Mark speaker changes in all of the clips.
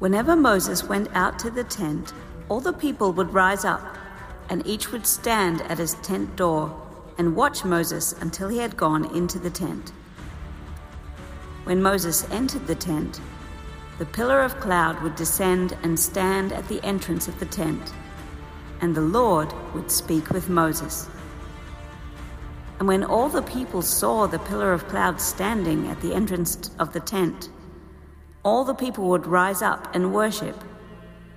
Speaker 1: Whenever Moses went out to the tent, all the people would rise up, and each would stand at his tent door and watch Moses until he had gone into the tent. When Moses entered the tent, the pillar of cloud would descend and stand at the entrance of the tent, and the Lord would speak with Moses. And when all the people saw the pillar of cloud standing at the entrance of the tent, all the people would rise up and worship,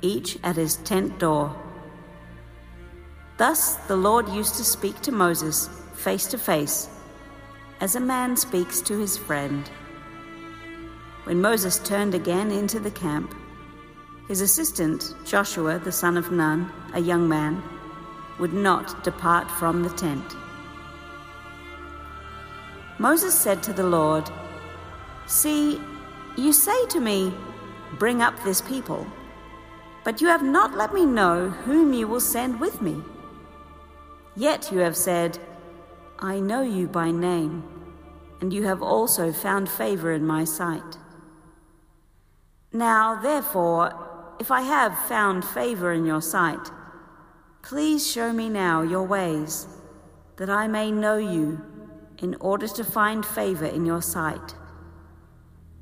Speaker 1: each at his tent door. Thus the Lord used to speak to Moses face to face, as a man speaks to his friend. When Moses turned again into the camp, his assistant, Joshua the son of Nun, a young man, would not depart from the tent. Moses said to the Lord, See, you say to me, Bring up this people, but you have not let me know whom you will send with me. Yet you have said, I know you by name, and you have also found favor in my sight. Now, therefore, if I have found favor in your sight, please show me now your ways, that I may know you, in order to find favor in your sight.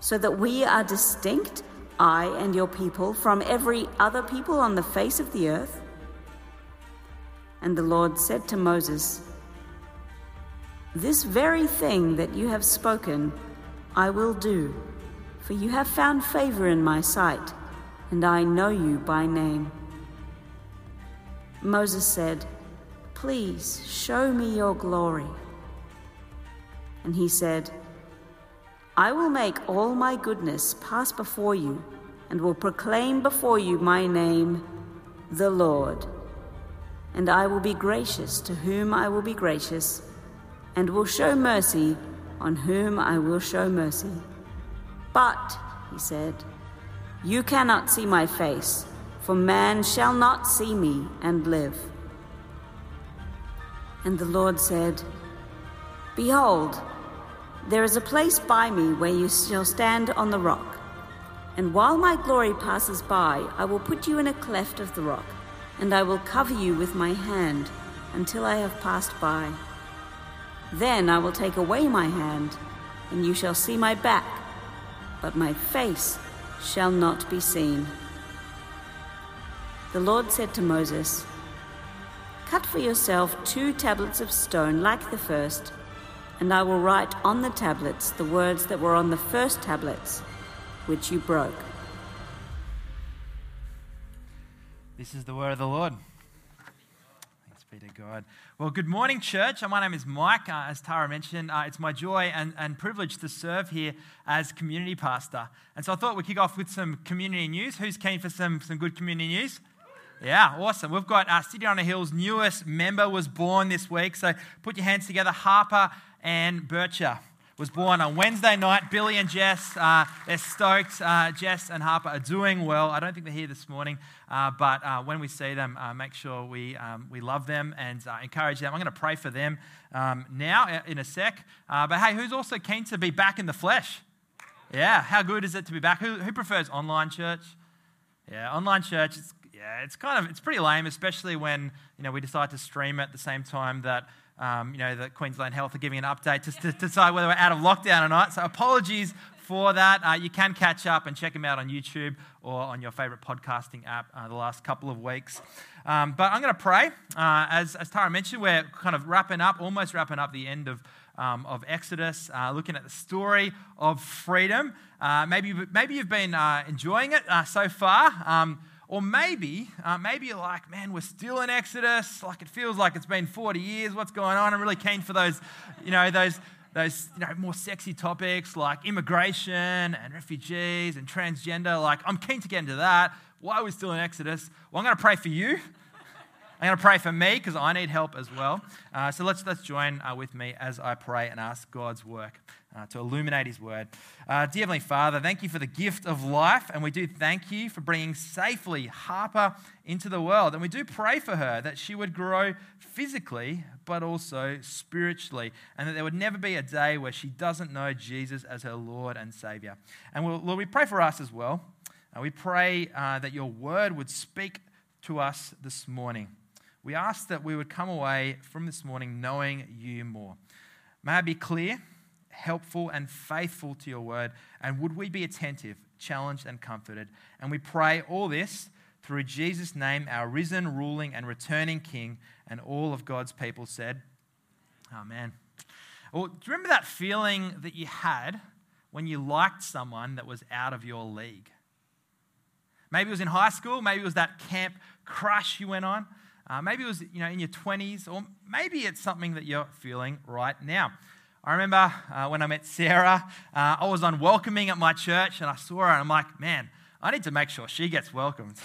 Speaker 1: So that we are distinct, I and your people, from every other people on the face of the earth? And the Lord said to Moses, This very thing that you have spoken, I will do, for you have found favor in my sight, and I know you by name. Moses said, Please show me your glory. And he said, I will make all my goodness pass before you, and will proclaim before you my name, the Lord. And I will be gracious to whom I will be gracious, and will show mercy on whom I will show mercy. But, he said, you cannot see my face, for man shall not see me and live. And the Lord said, Behold, there is a place by me where you shall stand on the rock. And while my glory passes by, I will put you in a cleft of the rock, and I will cover you with my hand until I have passed by. Then I will take away my hand, and you shall see my back, but my face shall not be seen. The Lord said to Moses, Cut for yourself two tablets of stone like the first and I will write on the tablets the words that were on the first tablets, which you broke.
Speaker 2: This is the word of the Lord. Thanks be to God. Well, good morning, church. My name is Mike. Uh, as Tara mentioned, uh, it's my joy and, and privilege to serve here as community pastor. And so I thought we'd kick off with some community news. Who's keen for some, some good community news? Yeah, awesome. We've got uh, City on a Hill's newest member was born this week. So put your hands together. Harper and Bircher was born on Wednesday night. Billy and Jess, uh, they're stoked. Uh, Jess and Harper are doing well. I don't think they're here this morning, uh, but uh, when we see them, uh, make sure we, um, we love them and uh, encourage them. I'm going to pray for them um, now in a sec. but hey, who's also keen to be back in the flesh? Yeah, how good is it to be back? Who, who prefers online church? Yeah, online church. Yeah, it's kind of it's pretty lame, especially when you know we decide to stream at the same time that um, you know, the Queensland Health are giving an update to, to, decide whether we're out of lockdown or not. So apologies for that. Uh, you can catch up and check them out on YouTube or on your favorite podcasting app uh, the last couple of weeks. Um, but I'm going to pray. Uh, as, as Tara mentioned, we're kind of wrapping up, almost wrapping up the end of, um, of Exodus, uh, looking at the story of freedom. Uh, maybe, maybe you've been uh, enjoying it so far. Um, or maybe, uh, maybe you're like, man, we're still in Exodus. Like it feels like it's been 40 years. What's going on? I'm really keen for those, you know, those, those you know, more sexy topics like immigration and refugees and transgender. Like I'm keen to get into that. Why are we still in Exodus? Well, I'm going to pray for you. I'm going to pray for me because I need help as well. Uh, so let's, let's join uh, with me as I pray and ask God's work uh, to illuminate His word. Uh, dear Heavenly Father, thank you for the gift of life, and we do thank you for bringing safely Harper into the world. And we do pray for her that she would grow physically, but also spiritually, and that there would never be a day where she doesn't know Jesus as her Lord and Savior. And we'll, Lord, we pray for us as well. Uh, we pray uh, that your word would speak to us this morning. We ask that we would come away from this morning knowing you more. May I be clear, helpful, and faithful to your word, and would we be attentive, challenged, and comforted? And we pray all this through Jesus' name, our risen, ruling, and returning King, and all of God's people said, Amen. Well, do you remember that feeling that you had when you liked someone that was out of your league? Maybe it was in high school, maybe it was that camp crush you went on. Uh, maybe it was you know in your 20s, or maybe it's something that you're feeling right now. I remember uh, when I met Sarah, uh, I was unwelcoming at my church, and I saw her, and I'm like, man, I need to make sure she gets welcomed.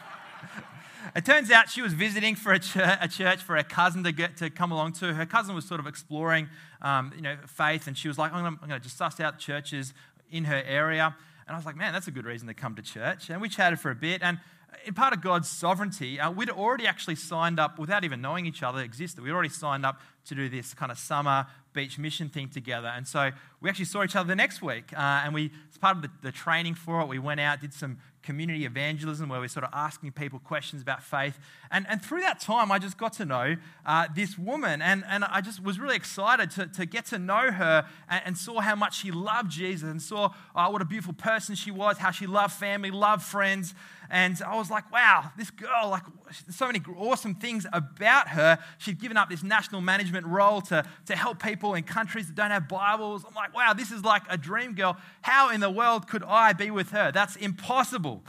Speaker 2: it turns out she was visiting for a, a, church for her cousin to get to come along to. Her cousin was sort of exploring, um, you know, faith, and she was like, I'm going to just suss out churches in her area. And I was like, man, that's a good reason to come to church. And we chatted for a bit, and in part of God's sovereignty, uh, we'd already actually signed up without even knowing each other existed. We'd already signed up to do this kind of summer beach mission thing together. And so we actually saw each other the next week. Uh, and we, as part of the, the, training for it, we went out, did some community evangelism where we're sort of asking people questions about faith. And, and through that time, I just got to know uh, this woman. And, and I just was really excited to, to get to know her and, and saw how much she loved Jesus and saw uh, what a beautiful person she was, how she loved family, loved friends. And I was like, wow, this girl, like, so many awesome things about her. She'd given up this national management role to, to help people in countries that don't have Bibles. I'm like, wow, this is like a dream girl. How in the world could I be with her? That's impossible.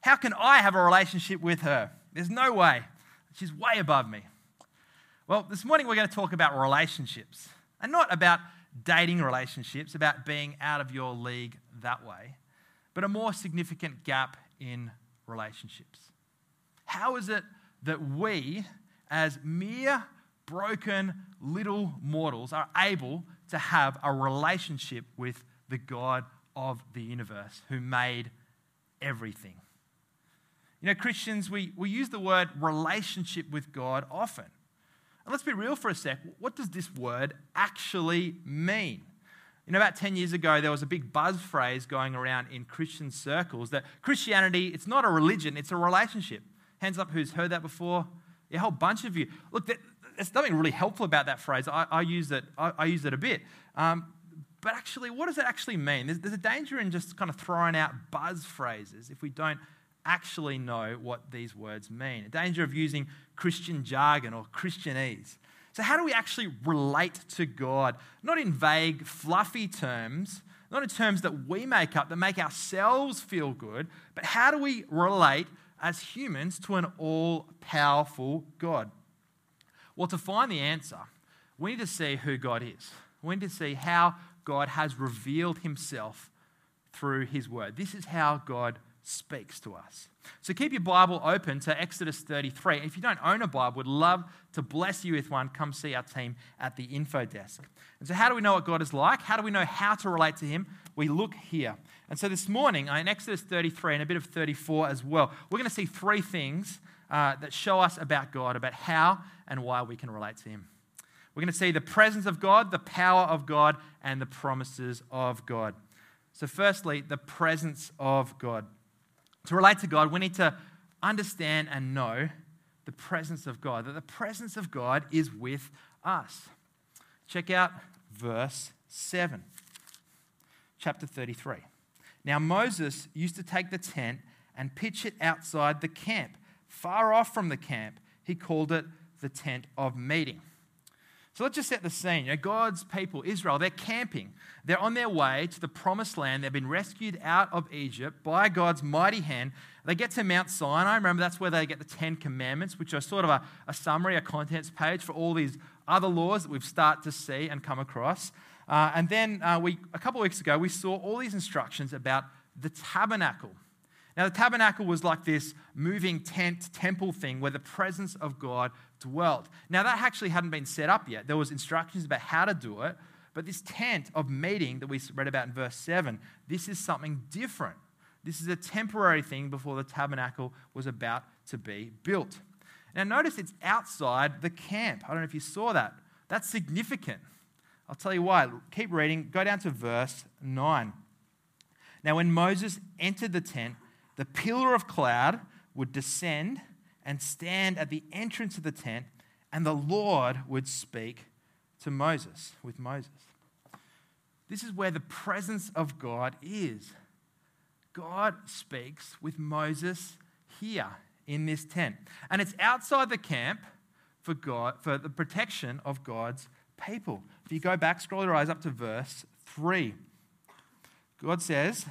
Speaker 2: How can I have a relationship with her? There's no way. She's way above me. Well, this morning we're going to talk about relationships and not about dating relationships, about being out of your league that way, but a more significant gap in relationships. How is it that we, as mere broken little mortals, are able to have a relationship with the God of the universe who made everything? You know, Christians, we, we use the word relationship with God often. And let's be real for a sec. What does this word actually mean? You know, about 10 years ago, there was a big buzz phrase going around in Christian circles that Christianity, it's not a religion, it's a relationship. Hands up who's heard that before? Yeah, a whole bunch of you. Look, there's nothing really helpful about that phrase. I, I use, it, I, I, use it a bit. Um, but actually, what does it actually mean? There's, there's a danger in just kind of throwing out buzz phrases if we don't actually know what these words mean. A danger of using Christian jargon or Christianese. So, how do we actually relate to God? Not in vague, fluffy terms, not in terms that we make up that make ourselves feel good, but how do we relate as humans to an all powerful God? Well, to find the answer, we need to see who God is. We need to see how God has revealed himself through his word. This is how God speaks to us. So keep your Bible open to Exodus 33. If you don't own a Bible, would love to bless you with one. Come see our team at the info desk. And so, how do we know what God is like? How do we know how to relate to Him? We look here. And so, this morning in Exodus 33 and a bit of 34 as well, we're going to see three things uh, that show us about God, about how and why we can relate to Him. We're going to see the presence of God, the power of God, and the promises of God. So, firstly, the presence of God. To relate to God, we need to understand and know the presence of God, that the presence of God is with us. Check out verse 7, chapter 33. Now, Moses used to take the tent and pitch it outside the camp, far off from the camp. He called it the tent of meeting. So let's just set the scene. You know, God's people, Israel, they're camping. They're on their way to the promised land. They've been rescued out of Egypt by God's mighty hand. They get to Mount Sinai. Remember, that's where they get the Ten Commandments, which are sort of a, a summary, a contents page for all these other laws that we've started to see and come across. Uh, and then uh, we, a couple of weeks ago, we saw all these instructions about the tabernacle. Now, the tabernacle was like this moving tent temple thing where the presence of God dwelt. Now, that actually hadn't been set up yet. There was instructions about how to do it, but this tent of meeting that we read about in verse 7, this is something different. This is a temporary thing before the tabernacle was about to be built. Now, notice it's outside the camp. I don't know if you saw that. That's significant. I'll tell you why. Keep reading. Go down to verse 9. Now, when Moses entered the tent, the pillar of cloud would descend and stand at the entrance of the tent, and the Lord would speak to Moses, with Moses. This is where the presence of God is. God speaks with Moses here in this tent. And it's outside the camp for God for the protection of God's people. If you go back, scroll your eyes up to verse 3. God says,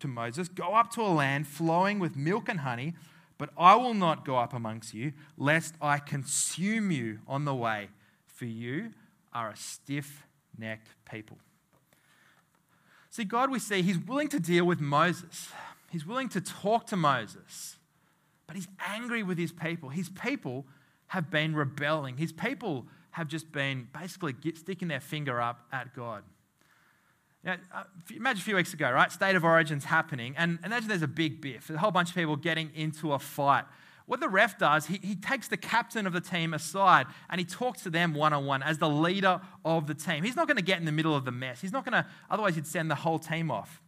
Speaker 2: to Moses, Go up to a land flowing with milk and honey, but I will not go up amongst you, lest I consume you on the way, for you are a stiff necked people. See, God, we see, He's willing to deal with Moses. He's willing to talk to Moses, but He's angry with His people. His people have been rebelling, His people have just been basically sticking their finger up at God. Know, uh, imagine a few weeks ago, right? State of Origin's happening, and imagine there's a big biff. A whole bunch of people getting into a fight. What the ref does, he, he takes the captain of the team aside and he talks to them one on one as the leader of the team. He's not going to get in the middle of the mess. He's not going to, otherwise, he'd send the whole team off.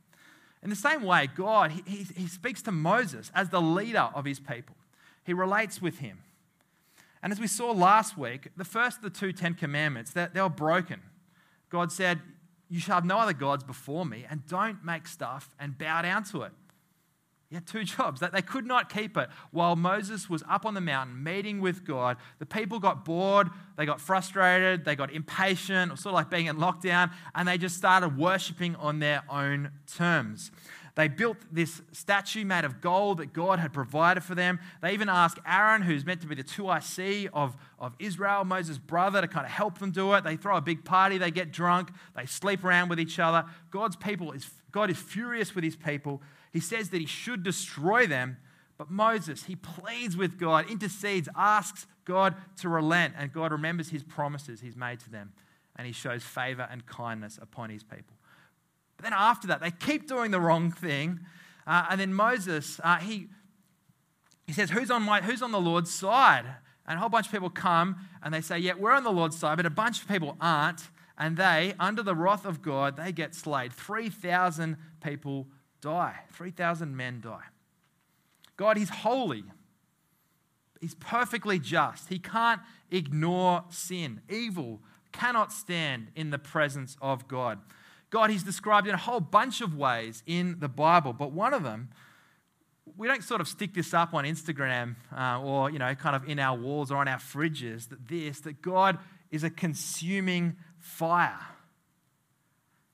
Speaker 2: In the same way, God, he, he, he speaks to Moses as the leader of his people, he relates with him. And as we saw last week, the first of the two Ten Commandments, they, they were broken. God said, you shall have no other gods before me, and don't make stuff and bow down to it. Had two jobs. That they could not keep it. While Moses was up on the mountain meeting with God, the people got bored, they got frustrated, they got impatient, sort of like being in lockdown, and they just started worshiping on their own terms. They built this statue made of gold that God had provided for them. They even asked Aaron, who's meant to be the 2IC of, of Israel, Moses' brother, to kind of help them do it. They throw a big party, they get drunk, they sleep around with each other. God's people is, God is furious with his people. He says that he should destroy them. But Moses, he pleads with God, intercedes, asks God to relent, and God remembers his promises he's made to them, and he shows favor and kindness upon his people. But then after that, they keep doing the wrong thing. Uh, and then Moses, uh, he, he says, who's on, my, who's on the Lord's side? And a whole bunch of people come and they say, Yeah, we're on the Lord's side, but a bunch of people aren't. And they, under the wrath of God, they get slayed. 3,000 people die. 3,000 men die. God, He's holy. He's perfectly just. He can't ignore sin. Evil cannot stand in the presence of God. God, He's described in a whole bunch of ways in the Bible, but one of them, we don't sort of stick this up on Instagram uh, or, you know, kind of in our walls or on our fridges, that this, that God is a consuming fire.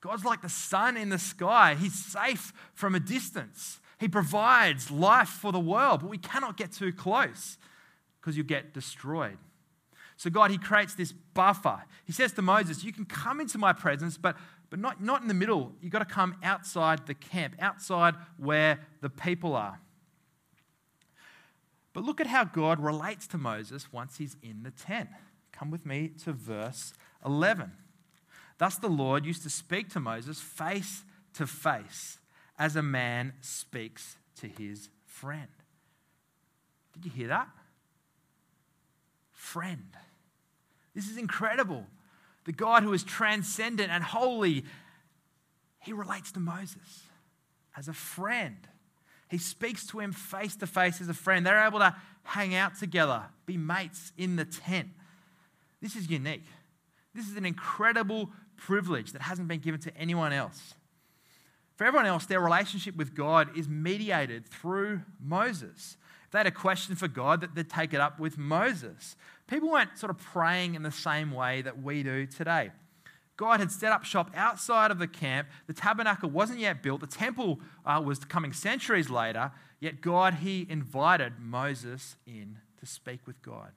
Speaker 2: God's like the sun in the sky. He's safe from a distance. He provides life for the world, but we cannot get too close because you get destroyed. So, God, He creates this buffer. He says to Moses, You can come into my presence, but but not, not in the middle. You've got to come outside the camp, outside where the people are. But look at how God relates to Moses once he's in the tent. Come with me to verse 11. Thus the Lord used to speak to Moses face to face as a man speaks to his friend. Did you hear that? Friend. This is incredible the God who is transcendent and holy, he relates to Moses as a friend. He speaks to him face to face as a friend. They're able to hang out together, be mates in the tent. This is unique. This is an incredible privilege that hasn't been given to anyone else. For everyone else, their relationship with God is mediated through Moses. If they had a question for God, they'd take it up with Moses. People weren't sort of praying in the same way that we do today. God had set up shop outside of the camp. The tabernacle wasn't yet built. The temple uh, was coming centuries later. Yet God, He invited Moses in to speak with God.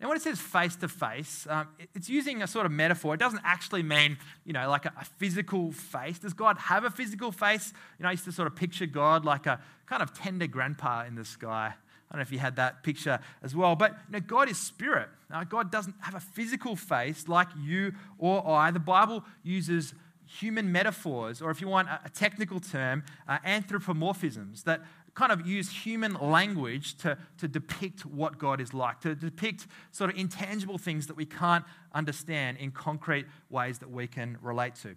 Speaker 2: Now, when it says face to face, it's using a sort of metaphor. It doesn't actually mean, you know, like a, a, physical face. Does God have a physical face? You know, I used to sort of picture God like a kind of tender grandpa in the sky. I don't know if you had that picture as well. But you know, God is spirit. Now, God doesn't have a physical face like you or I. The Bible uses human metaphors, or if you want a technical term, uh, anthropomorphisms, that kind of use human language to, to depict what God is like, to depict sort of intangible things that we can't understand in concrete ways that we can relate to.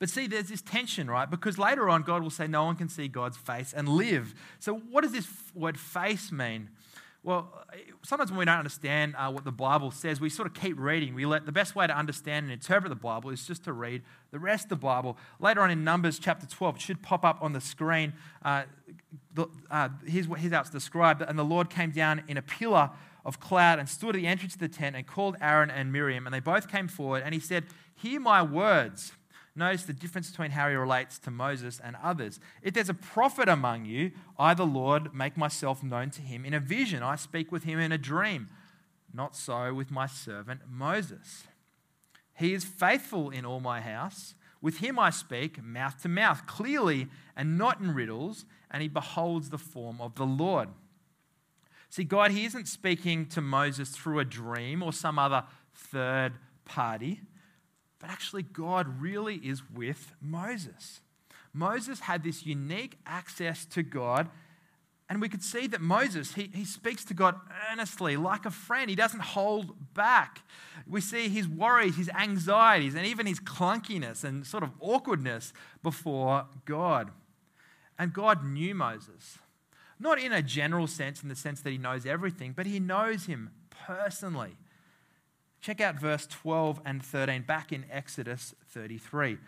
Speaker 2: But see, there's this tension, right? Because later on, God will say, No one can see God's face and live. So, what does this word face mean? Well, sometimes when we don't understand uh, what the Bible says, we sort of keep reading. We let the best way to understand and interpret the Bible is just to read the rest of the Bible. Later on in Numbers chapter 12, it should pop up on the screen. Uh, the, uh, here's, here's how it's described. And the Lord came down in a pillar of cloud and stood at the entrance of the tent and called Aaron and Miriam. And they both came forward. And he said, Hear my words. Notice the difference between how he relates to Moses and others. If there's a prophet among you, I, the Lord, make myself known to him in a vision. I speak with him in a dream. Not so with my servant Moses. He is faithful in all my house. With him I speak mouth to mouth, clearly and not in riddles, and he beholds the form of the Lord. See, God, he isn't speaking to Moses through a dream or some other third party. But actually, God really is with Moses. Moses had this unique access to God. And we could see that Moses, he, he speaks to God earnestly, like a friend. He doesn't hold back. We see his worries, his anxieties, and even his clunkiness and sort of awkwardness before God. And God knew Moses. Not in a general sense, in the sense that he knows everything, but he knows him personally. Check out verse 12 and 13 back in Exodus 33.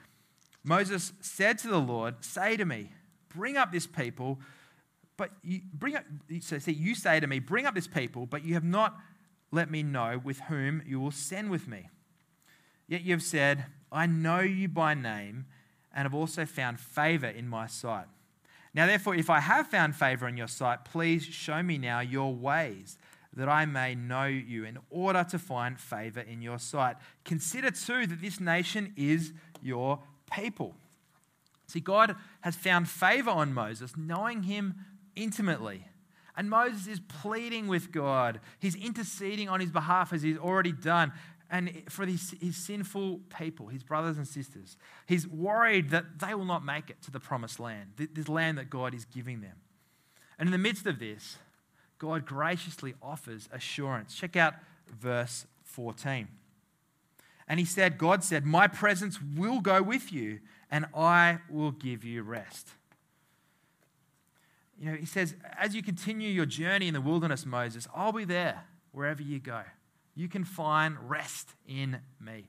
Speaker 2: Moses said to the Lord, Say to me, bring up this people, but you bring up, so see, you say to me, Bring up this people, but you have not let me know with whom you will send with me. Yet you have said, I know you by name, and have also found favor in my sight. Now, therefore, if I have found favor in your sight, please show me now your ways that I may know you in order to find favor in your sight. Consider too that this nation is your people. See, God has found favor on Moses, knowing him intimately. And Moses is pleading with God. He's interceding on his behalf as he's already done. And for his, his sinful people, his brothers and sisters, he's worried that they will not make it to the promised land, this land that God is giving them. And in the midst of this, God graciously offers assurance. Check out verse 14. And he said, God said, My presence will go with you, and I will give you rest. You know, he says, As you continue your journey in the wilderness, Moses, I'll be there wherever you go. You can find rest in me.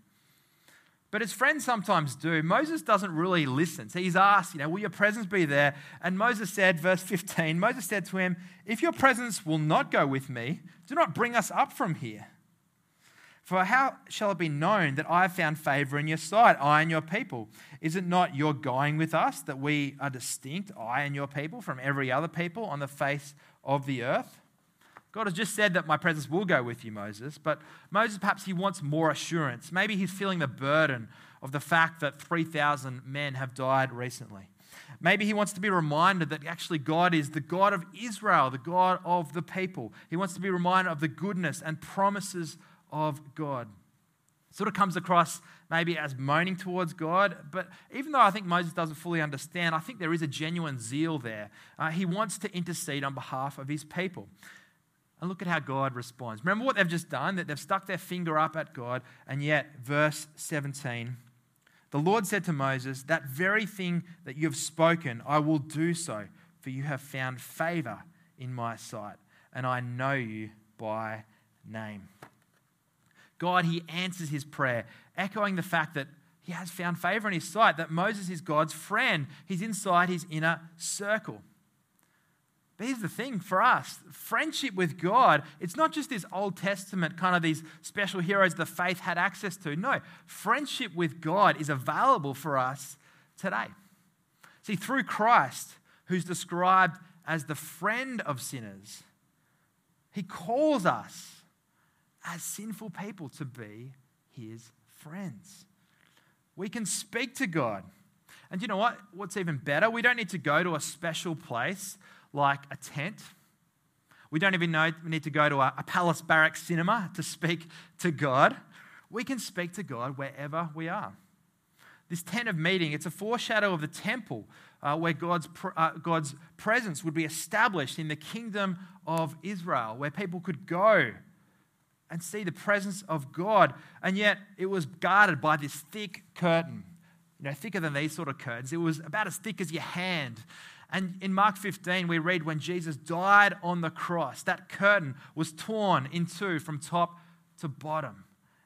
Speaker 2: But as friends sometimes do, Moses doesn't really listen. So he's asked, you know, will your presence be there? And Moses said, verse 15, Moses said to him, If your presence will not go with me, do not bring us up from here. For how shall it be known that I have found favor in your sight, I and your people? Is it not your going with us that we are distinct, I and your people, from every other people on the face of the earth? God has just said that my presence will go with you, Moses. But Moses, perhaps he wants more assurance. Maybe he's feeling the burden of the fact that 3,000 men have died recently. Maybe he wants to be reminded that actually God is the God of Israel, the God of the people. He wants to be reminded of the goodness and promises of God. Sort of comes across maybe as moaning towards God, but even though I think Moses doesn't fully understand, I think there is a genuine zeal there. Uh, he wants to intercede on behalf of his people. And look at how God responds. Remember what they've just done? That they've stuck their finger up at God. And yet, verse 17, the Lord said to Moses, That very thing that you have spoken, I will do so, for you have found favor in my sight, and I know you by name. God, he answers his prayer, echoing the fact that he has found favor in his sight, that Moses is God's friend. He's inside his inner circle. But here's the thing for us friendship with God, it's not just this Old Testament kind of these special heroes the faith had access to. No, friendship with God is available for us today. See, through Christ, who's described as the friend of sinners, he calls us as sinful people to be his friends. We can speak to God. And you know what? What's even better? We don't need to go to a special place like a tent. We don't even know we need to go to a, a palace barrack cinema to speak to God. We can speak to God wherever we are. This tent of meeting, it's a foreshadow of the temple uh, where God's, uh, God's presence would be established in the kingdom of Israel, where people could go and see the presence of God. And yet it was guarded by this thick curtain, you know, thicker than these sort of curtains. It was about as thick as your hand. And in Mark 15, we read when Jesus died on the cross, that curtain was torn in two from top to bottom,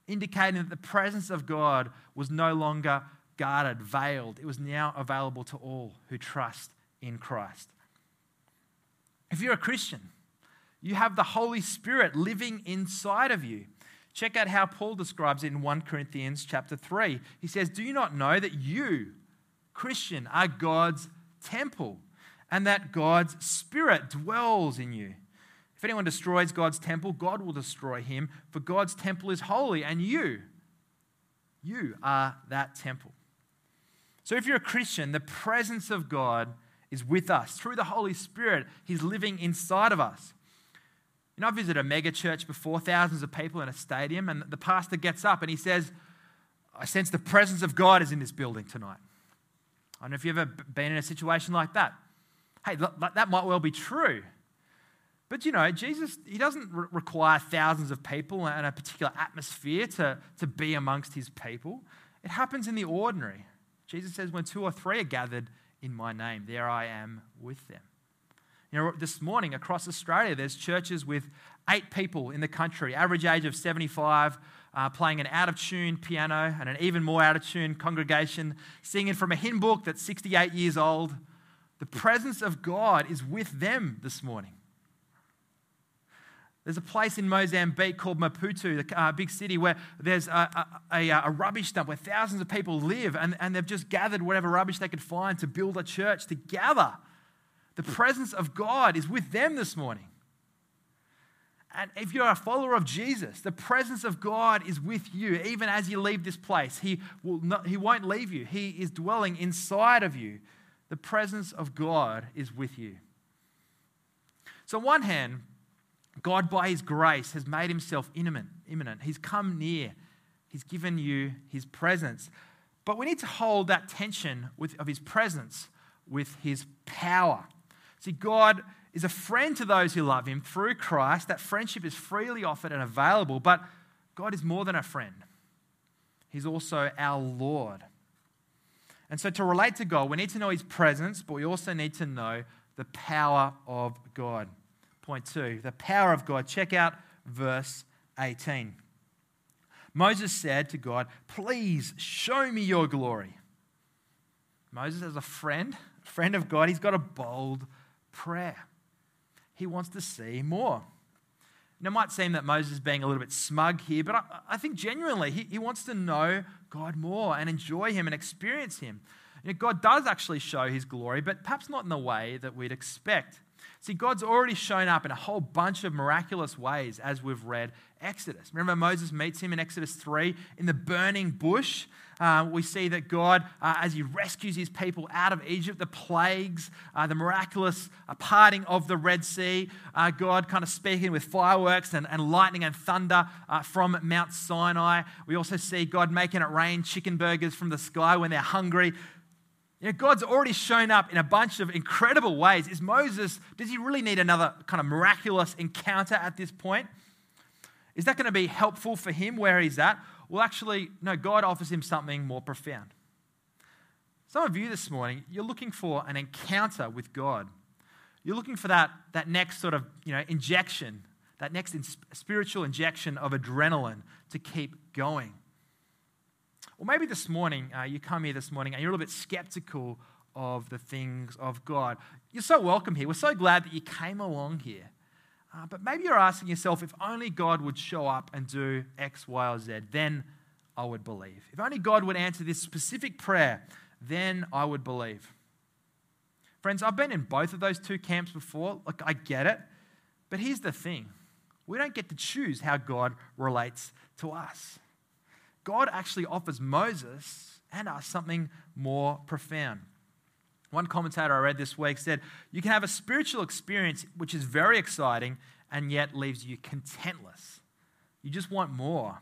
Speaker 2: indicating that the presence of God was no longer guarded, veiled. It was now available to all who trust in Christ. If you're a Christian, you have the Holy Spirit living inside of you. Check out how Paul describes it in 1 Corinthians chapter 3. He says, Do you not know that you, Christian, are God's temple and that God's Spirit dwells in you? If anyone destroys God's temple, God will destroy him, for God's temple is holy, and you, you are that temple. So if you're a Christian, the presence of God is with us. Through the Holy Spirit, He's living inside of us. You know, I visited a mega church before, thousands of people in a stadium, and the pastor gets up and he says, I sense the presence of God is in this building tonight. I don't know if you've ever been in a situation like that. Hey, that might well be true. But you know, Jesus, he doesn't re- require thousands of people and a particular atmosphere to, to be amongst his people. It happens in the ordinary. Jesus says, When two or three are gathered in my name, there I am with them. You know, this morning across Australia, there's churches with eight people in the country, average age of 75, uh, playing an out of tune piano and an even more out of tune congregation, singing from a hymn book that's 68 years old. The presence of God is with them this morning. There's a place in Mozambique called Maputo, the uh, big city, where there's a, a, a, a, rubbish dump where thousands of people live, and, and they've just gathered whatever rubbish they could find to build a church together. The presence of God is with them this morning. And if you're a follower of Jesus, the presence of God is with you even as you leave this place. He, will not, he won't leave you, He is dwelling inside of you. The presence of God is with you. So, on one hand, God, by His grace, has made Himself immanent. He's come near. He's given you His presence. But we need to hold that tension with, of His presence with His power. See, God is a friend to those who love Him through Christ. That friendship is freely offered and available. But God is more than a friend, He's also our Lord. And so, to relate to God, we need to know His presence, but we also need to know the power of God. Point two, the power of God. Check out verse 18. Moses said to God, Please show me your glory. Moses, as a friend, friend of God, he's got a bold prayer. He wants to see more. And it might seem that Moses is being a little bit smug here, but I, I think genuinely he, he, wants to know God more and enjoy Him and experience Him. You know, God does actually show His glory, but perhaps not in the way that we'd expect. See, God's already shown up in a whole bunch of miraculous ways as we've read Exodus. Remember, Moses meets him in Exodus 3 in the burning bush. Uh, we see that God, uh, as he rescues his people out of Egypt, the plagues, uh, the miraculous uh, parting of the Red Sea, uh, God kind of speaking with fireworks and, and lightning and thunder from Mount Sinai. We also see God making it rain chicken burgers from the sky when they're hungry. You know, God's already shown up in a bunch of incredible ways. Is Moses, does he really need another kind of miraculous encounter at this point? Is that going to be helpful for him where he's at? Well, actually, no, God offers him something more profound. Some of you this morning, you're looking for an encounter with God. You're looking for that, that next sort of you know, injection, that next in spiritual injection of adrenaline to keep going. Or maybe this morning, uh, you come here this morning and you're a little bit skeptical of the things of God. You're so welcome here. We're so glad that you came along here. Uh, but maybe you're asking yourself, if only God would show up and do X, Y, or Z, then I would believe. If only God would answer this specific prayer, then I would believe. Friends, I've been in both of those two camps before. Look, I get it. But here's the thing we don't get to choose how God relates to us. God actually offers Moses and us something more profound. One commentator I read this week said, You can have a spiritual experience which is very exciting and yet leaves you contentless. You just want more.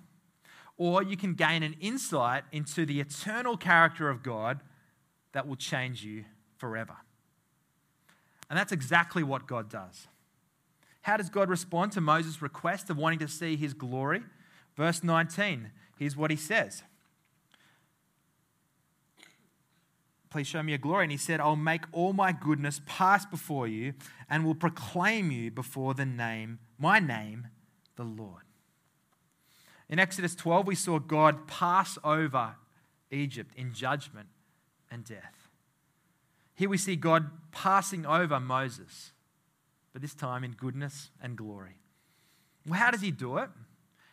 Speaker 2: Or you can gain an insight into the eternal character of God that will change you forever. And that's exactly what God does. How does God respond to Moses' request of wanting to see his glory? Verse 19, here's what he says Please show me your glory. And he said, I'll make all my goodness pass before you and will proclaim you before the name, my name, the Lord. In Exodus 12, we saw God pass over Egypt in judgment and death. Here we see God passing over Moses, but this time in goodness and glory. Well, how does he do it?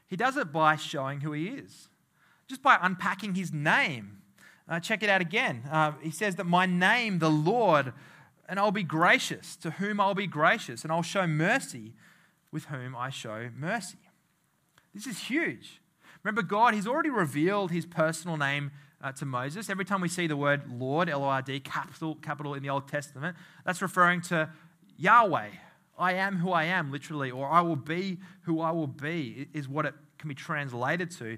Speaker 2: He does it by showing who he is, just by unpacking his name uh, check it out again. Uh, he says that my name, the Lord, and I'll be gracious to whom I'll be gracious, and I'll show mercy with whom I show mercy. This is huge. Remember, God, He's already revealed His personal name uh, to Moses. Every time we see the word Lord, L O R D, capital, capital in the Old Testament, that's referring to Yahweh. I am who I am, literally, or I will be who I will be, is what it can be translated to.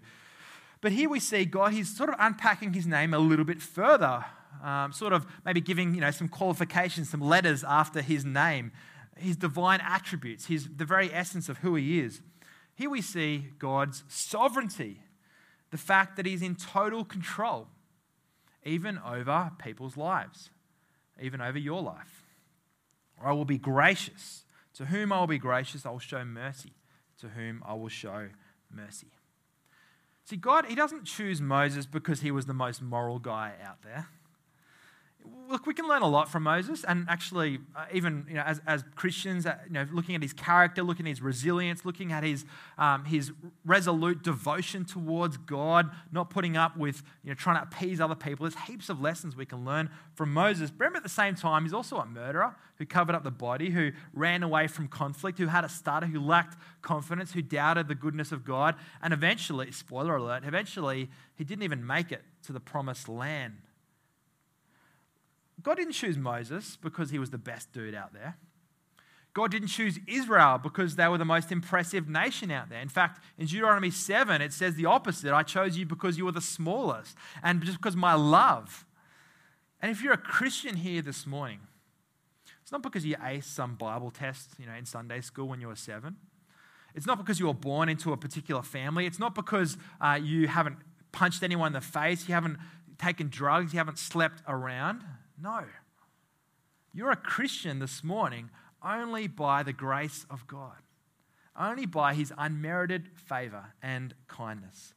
Speaker 2: But here we see God, he's sort of unpacking his name a little bit further, um, sort of maybe giving you know, some qualifications, some letters after his name, his divine attributes, his, the very essence of who he is. Here we see God's sovereignty, the fact that he's in total control, even over people's lives, even over your life. I will be gracious. To whom I will be gracious, I will show mercy. To whom I will show mercy. See, God, He doesn't choose Moses because he was the most moral guy out there. Look, we can learn a lot from Moses, and actually, uh, even you know, as, as Christians, uh, you know, looking at his character, looking at his resilience, looking at his, um, his resolute devotion towards God, not putting up with you know, trying to appease other people. There's heaps of lessons we can learn from Moses. Remember, at the same time, he's also a murderer who covered up the body, who ran away from conflict, who had a stutter, who lacked confidence, who doubted the goodness of God, and eventually, spoiler alert, eventually, he didn't even make it to the promised land. God didn't choose Moses because he was the best dude out there. God didn't choose Israel because they were the most impressive nation out there. In fact, in Deuteronomy 7, it says the opposite I chose you because you were the smallest and just because my love. And if you're a Christian here this morning, it's not because you aced some Bible test you know, in Sunday school when you were seven. It's not because you were born into a particular family. It's not because uh, you haven't punched anyone in the face, you haven't taken drugs, you haven't slept around. No. You're a Christian this morning only by the grace of God, only by his unmerited favor and kindness.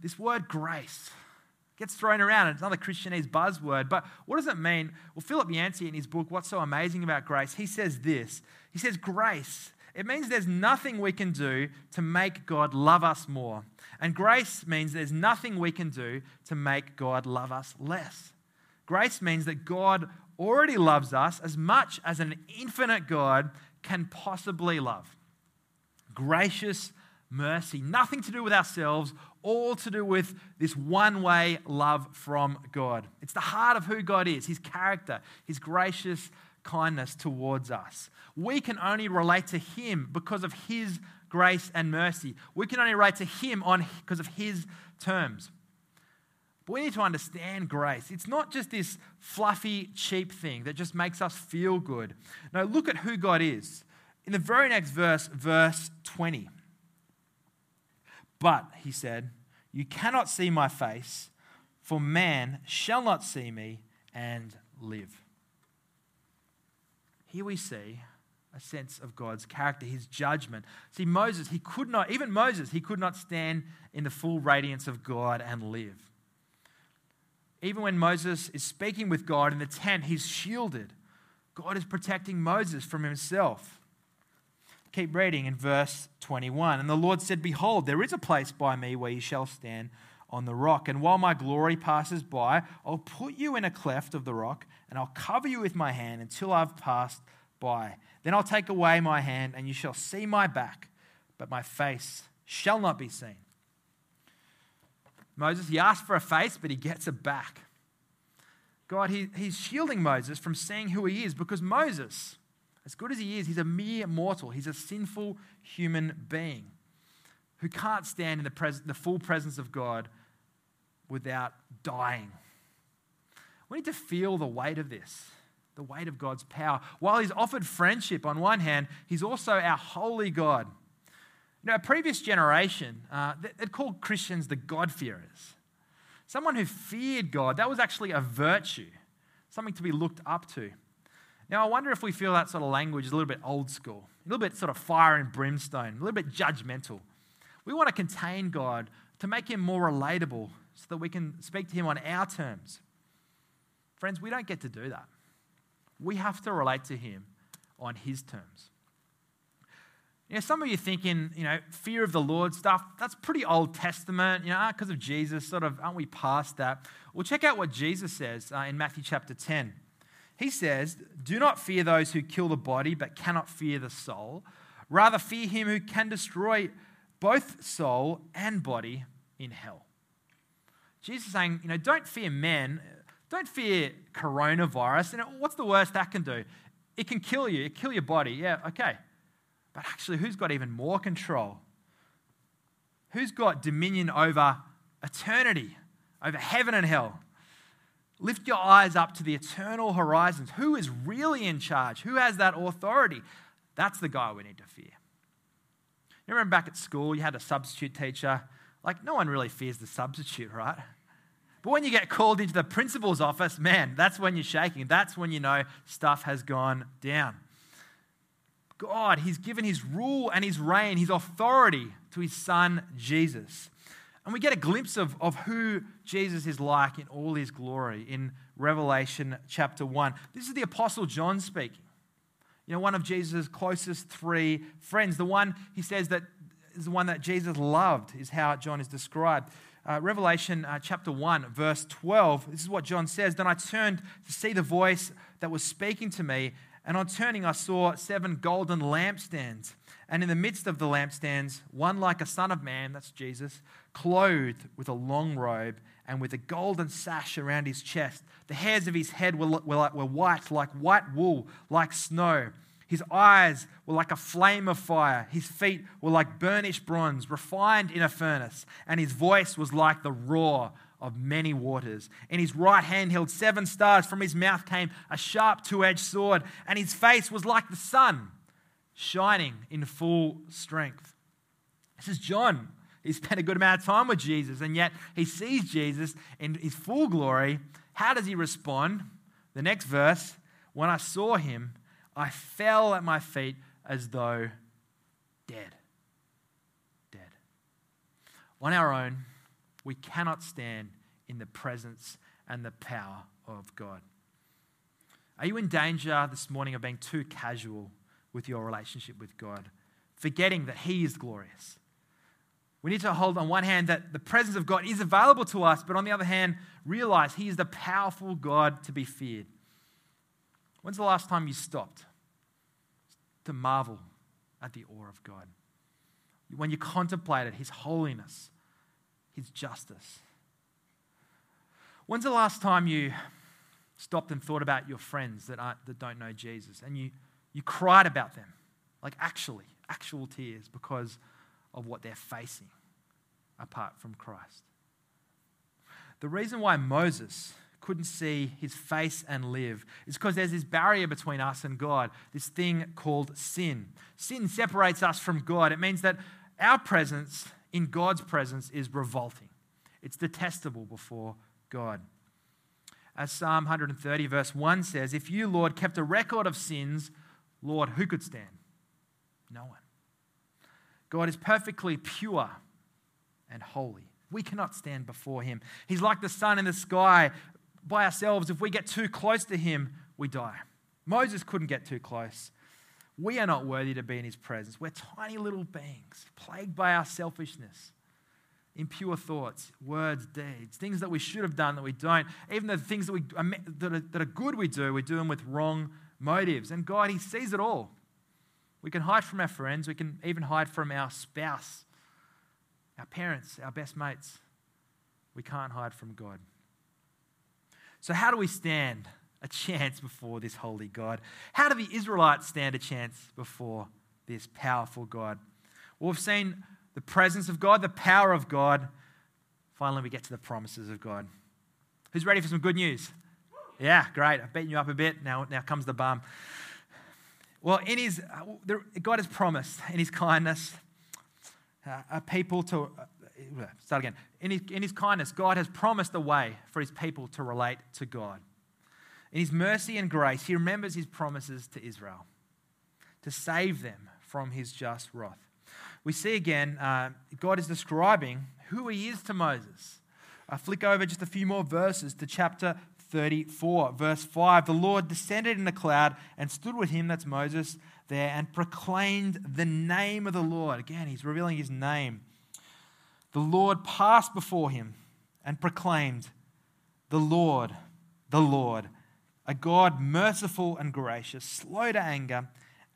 Speaker 2: This word grace gets thrown around. It's another Christianese buzzword. But what does it mean? Well, Philip Yancey, in his book, What's So Amazing About Grace, he says this. He says, Grace, it means there's nothing we can do to make God love us more. And grace means there's nothing we can do to make God love us less. Grace means that God already loves us as much as an infinite God can possibly love. Gracious mercy, nothing to do with ourselves, all to do with this one way love from God. It's the heart of who God is, His character, His gracious kindness towards us. We can only relate to Him because of His grace and mercy. We can only relate to Him on because of His terms. But we need to understand grace. It's not just this fluffy, cheap thing that just makes us feel good. No, look at who God is. In the very next verse, verse 20. But, he said, you cannot see my face, for man shall not see me and live. Here we see a sense of God's character, his judgment. See, Moses, he could not, even Moses, he could not stand in the full radiance of God and live. Even when Moses is speaking with God in the tent, he's shielded. God is protecting Moses from himself. Keep reading in verse 21. And the Lord said, Behold, there is a place by me where you shall stand on the rock. And while my glory passes by, I'll put you in a cleft of the rock, and I'll cover you with my hand until I've passed by. Then I'll take away my hand, and you shall see my back, but my face shall not be seen. Moses, he asked for a face, but he gets a back. God, he, he's shielding Moses from seeing who he is because Moses, as good as he is, he's a mere mortal. He's a sinful human being who can't stand in the, pres- the full presence of God without dying. We need to feel the weight of this, the weight of God's power. While he's offered friendship on one hand, he's also our holy God. You know, a previous generation, uh, they'd called Christians the God-fearers. Someone who feared God, that was actually a virtue, something to be looked up to. Now, I wonder if we feel that sort of language is a little bit old school, a little bit sort of fire and brimstone, a little bit judgmental. We want to contain God to make him more relatable so that we can speak to him on our terms. Friends, we don't get to do that. We have to relate to him on his terms. You know, some of you thinking, you know, fear of the Lord stuff, that's pretty Old Testament, you know, because of Jesus, sort of, aren't we past that? Well, check out what Jesus says uh, in Matthew chapter 10. He says, Do not fear those who kill the body but cannot fear the soul. Rather, fear him who can destroy both soul and body in hell. Jesus is saying, you know, don't fear men, don't fear coronavirus. You know, what's the worst that can do? It can kill you, it kill your body. Yeah, okay. But actually, who's got even more control? Who's got dominion over eternity, over heaven and hell? Lift your eyes up to the eternal horizons. Who is really in charge? Who has that authority? That's the guy we need to fear. You remember back at school, you had a substitute teacher. Like, no one really fears the substitute, right? But when you get called into the principal's office, man, that's when you're shaking. That's when you know stuff has gone down. God, He's given His rule and His reign, His authority to His Son, Jesus. And we get a glimpse of, of who Jesus is like in all His glory in Revelation chapter 1. This is the Apostle John speaking. You know, one of Jesus' closest three friends. The one he says that is the one that Jesus loved, is how John is described. Uh, Revelation uh, chapter 1, verse 12, this is what John says. Then I turned to see the voice that was speaking to me, and on turning, I saw seven golden lampstands. And in the midst of the lampstands, one like a son of man, that's Jesus, clothed with a long robe and with a golden sash around his chest. The hairs of his head were, were, were white, like white wool, like snow. His eyes were like a flame of fire. His feet were like burnished bronze, refined in a furnace. And his voice was like the roar of many waters. In his right hand held seven stars. From his mouth came a sharp two edged sword, and his face was like the sun, shining in full strength. This is John. He spent a good amount of time with Jesus, and yet he sees Jesus in his full glory. How does he respond? The next verse When I saw him, I fell at my feet as though dead. Dead. On our own, we cannot stand in the presence and the power of God. Are you in danger this morning of being too casual with your relationship with God, forgetting that He is glorious? We need to hold on one hand that the presence of God is available to us, but on the other hand, realize He is the powerful God to be feared. When's the last time you stopped to marvel at the awe of God? When you contemplated His holiness, his justice. When's the last time you stopped and thought about your friends that, aren't, that don't know Jesus and you, you cried about them? Like, actually, actual tears because of what they're facing apart from Christ. The reason why Moses couldn't see his face and live is because there's this barrier between us and God, this thing called sin. Sin separates us from God. It means that our presence in God's presence is revolting, it's detestable before God. As Psalm 130, verse 1 says, If you, Lord, kept a record of sins, Lord, who could stand? No one. God is perfectly pure and holy. We cannot stand before him. He's like the sun in the sky by ourselves. If we get too close to him, we die. Moses couldn't get too close. We are not worthy to be in his presence. We're tiny little beings, plagued by our selfishness, impure thoughts, words, deeds, things that we should have done that we don't. Even the things that, we, that, are, that are good we do, we do them with wrong motives. And God, He sees it all. We can hide from our friends, we can even hide from our spouse, our parents, our best mates. We can't hide from God. So, how do we stand a chance before this holy God? How do the Israelites stand a chance before this powerful God? Well, we've seen the presence of God, the power of God. Finally, we get to the promises of God. Who's ready for some good news? Yeah, great. I've beaten you up a bit. Now, now comes the bum. Well, in his, God has promised in his kindness uh, a people to, uh, start again. In his, in his kindness, God has promised a way for his people to relate to God. In his mercy and grace, he remembers his promises to Israel to save them from his just wrath. We see again, uh, God is describing who he is to Moses. I flick over just a few more verses to chapter 34, verse 5. The Lord descended in a cloud and stood with him, that's Moses, there, and proclaimed the name of the Lord. Again, he's revealing his name. The Lord passed before him and proclaimed, The Lord, the Lord a God merciful and gracious, slow to anger,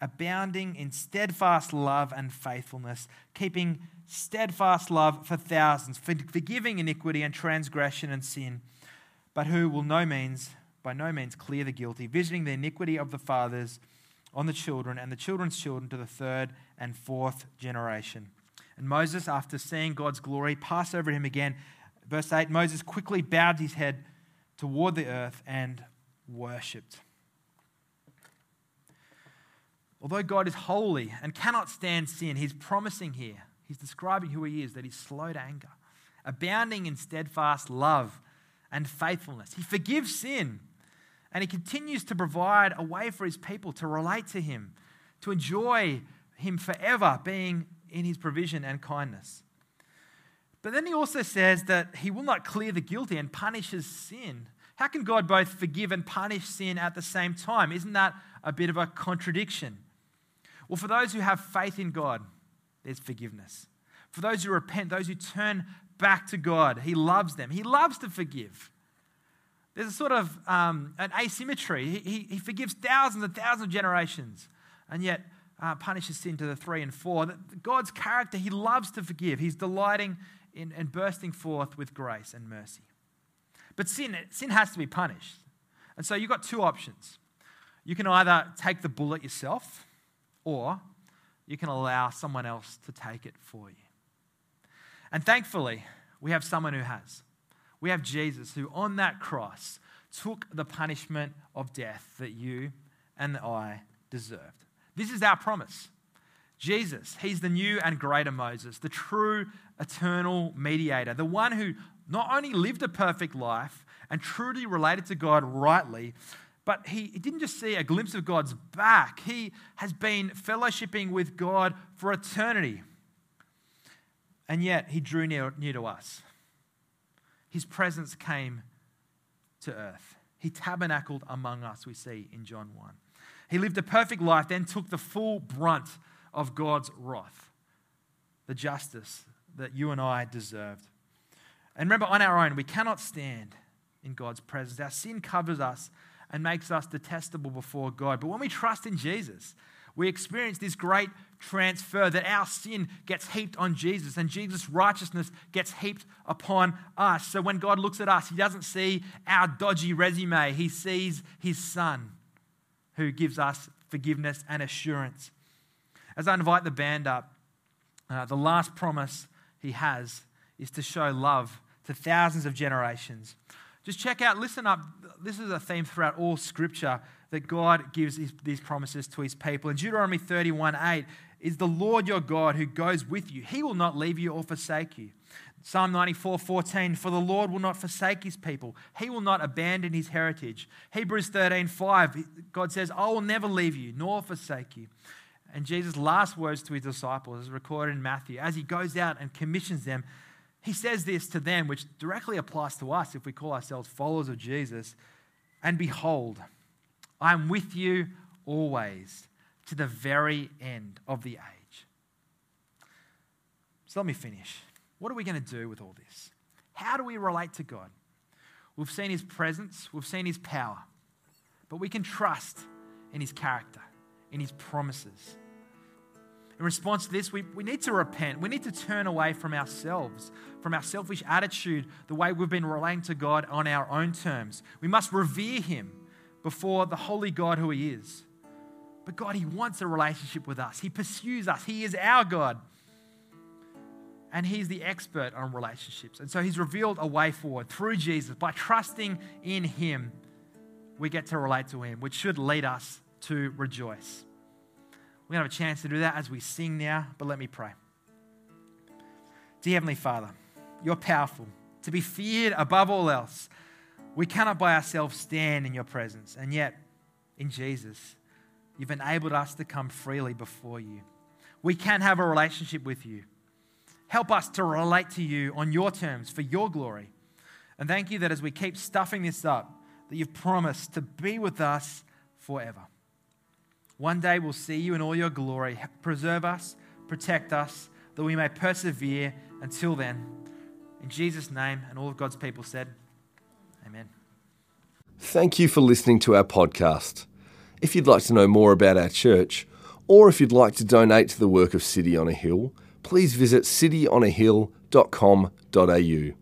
Speaker 2: abounding in steadfast love and faithfulness, keeping steadfast love for thousands, forgiving iniquity and transgression and sin, but who will no means, by no means clear the guilty, visiting the iniquity of the fathers on the children and the children's children to the third and fourth generation. And Moses, after seeing God's glory pass over him again, verse 8, Moses quickly bowed his head toward the earth and worshipped. Although God is holy and cannot stand sin, he's promising here, he's describing who he is, that he's slow to anger, abounding in steadfast love and faithfulness. He forgives sin and he continues to provide a way for his people to relate to him, to enjoy him forever being in his provision and kindness. But then he also says that he will not clear the guilty and punishes sin how can God both forgive and punish sin at the same time? Isn't that a bit of a contradiction? Well, for those who have faith in God, there's forgiveness. For those who repent, those who turn back to God, He loves them. He loves to forgive. There's a sort of um, an asymmetry. He, he, he, forgives thousands and thousands of generations, and yet uh, punishes sin to the three and four. God's character, He loves to forgive. He's delighting in and bursting forth with grace and mercy. But sin, sin has to be punished. And so you've got two options. You can either take the bullet yourself, or you can allow someone else to take it for you. And thankfully, we have someone who has. We have Jesus who, on that cross, took the punishment of death that you and I deserved. This is our promise. Jesus, he's the new and greater Moses, the true eternal mediator, the one who not only lived a perfect life and truly related to God rightly, but he, didn't just see a glimpse of God's back, he has been fellowshipping with God for eternity. And yet, he drew near, near to us. His presence came to earth. He tabernacled among us, we see in John 1. He lived a perfect life, then took the full brunt of God's wrath, the justice that you and I deserved. And remember, on our own, we cannot stand in God's presence. Our sin covers us and makes us detestable before God. But when we trust in Jesus, we experience this great transfer that our sin gets heaped on Jesus and Jesus' righteousness gets heaped upon us. So when God looks at us, he doesn't see our dodgy resume, he sees his son who gives us forgiveness and assurance. As I invite the band up, uh, the last promise he has is to show love to thousands of generations. Just check out, listen up. This is a theme throughout all scripture that God gives these promises to his people. In Deuteronomy 31 8, is the Lord your God who goes with you. He will not leave you or forsake you. Psalm 94 14, for the Lord will not forsake his people. He will not abandon his heritage. Hebrews 13 5, God says, I will never leave you nor forsake you. And Jesus' last words to his disciples is recorded in Matthew. As he goes out and commissions them, he says this to them, which directly applies to us if we call ourselves followers of Jesus. And behold, I am with you always to the very end of the age. So let me finish. What are we going to do with all this? How do we relate to God? We've seen his presence, we've seen his power, but we can trust in his character, in his promises. In response to this, we, we need to repent. We need to turn away from ourselves, from our selfish attitude, the way we've been relating to God on our own terms. We must revere him before the holy God who he is. But God, he wants a relationship with us, he pursues us, he is our God and he's the expert on relationships. And so he's revealed a way forward through Jesus. By trusting in him, we get to relate to him, which should lead us to rejoice. We're going to have a chance to do that as we sing now, but let me pray. Dear Heavenly Father, you're powerful, to be feared above all else. We cannot by ourselves stand in your presence, and yet, in Jesus, you've enabled us to come freely before you. We can have a relationship with you. Help us to relate to you on your terms for your glory. And thank you that as we keep stuffing this up, that you've promised to be with us forever. One day we'll see you in all your glory. Preserve us, protect us, that we may persevere until then. In Jesus' name, and all of God's people said, Amen.
Speaker 3: Thank you for listening to our podcast. If you'd like to know more about our church, or if you'd like to donate to the work of City on a Hill, please visit cityonahill.com.au.